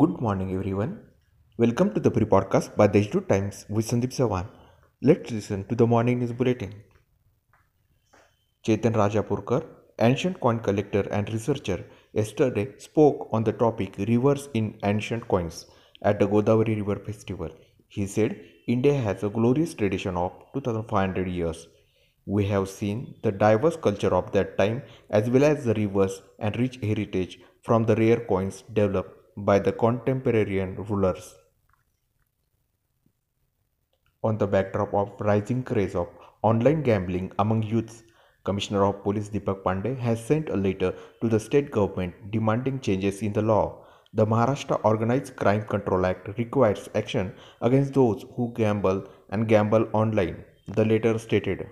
Good morning, everyone. Welcome to the pre podcast by Deshdoot Times with Sandeep Sawan. Let's listen to the morning news bulletin. Chetan Rajapurkar, ancient coin collector and researcher, yesterday spoke on the topic rivers in ancient coins at the Godavari River Festival. He said India has a glorious tradition of 2500 years. We have seen the diverse culture of that time as well as the rivers and rich heritage from the rare coins developed by the contemporary rulers. On the backdrop of rising craze of online gambling among youths, Commissioner of Police Deepak Pandey has sent a letter to the state government demanding changes in the law. The Maharashtra Organized Crime Control Act requires action against those who gamble and gamble online, the letter stated.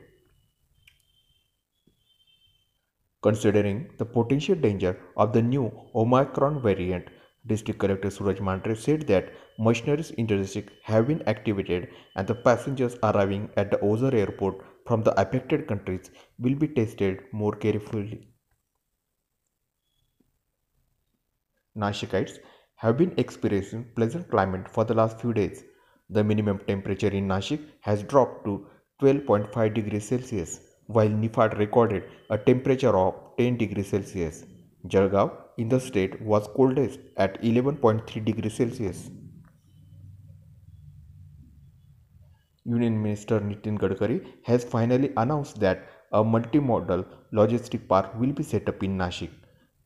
Considering the potential danger of the new Omicron variant, District Collector Suraj Mandhare said that machineries in the district have been activated and the passengers arriving at the Ozar airport from the affected countries will be tested more carefully. Nashikites have been experiencing pleasant climate for the last few days. The minimum temperature in Nashik has dropped to 12.5 degrees Celsius, while Niphad recorded a temperature of 10 degrees Celsius. Jalgaon in the state was coldest at 11.3 degrees Celsius. Union Minister Nitin Gadkari has finally announced that a multimodal logistic park will be set up in Nashik.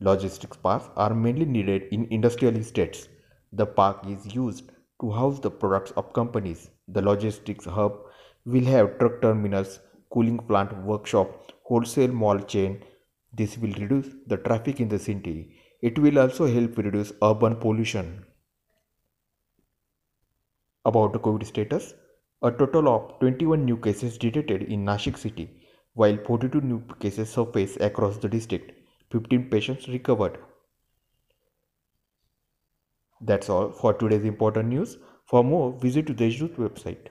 Logistics parks are mainly needed in industrial estates. The park is used to house the products of companies. The logistics hub will have truck terminals, cooling plant, workshop, wholesale mall chain, this will reduce the traffic in the city. It will also help reduce urban pollution. About the COVID status, a total of 21 new cases detected in Nashik city, while 42 new cases surfaced across the district. 15 patients recovered. That's all for today's important news. For more, visit the Deshdoot website.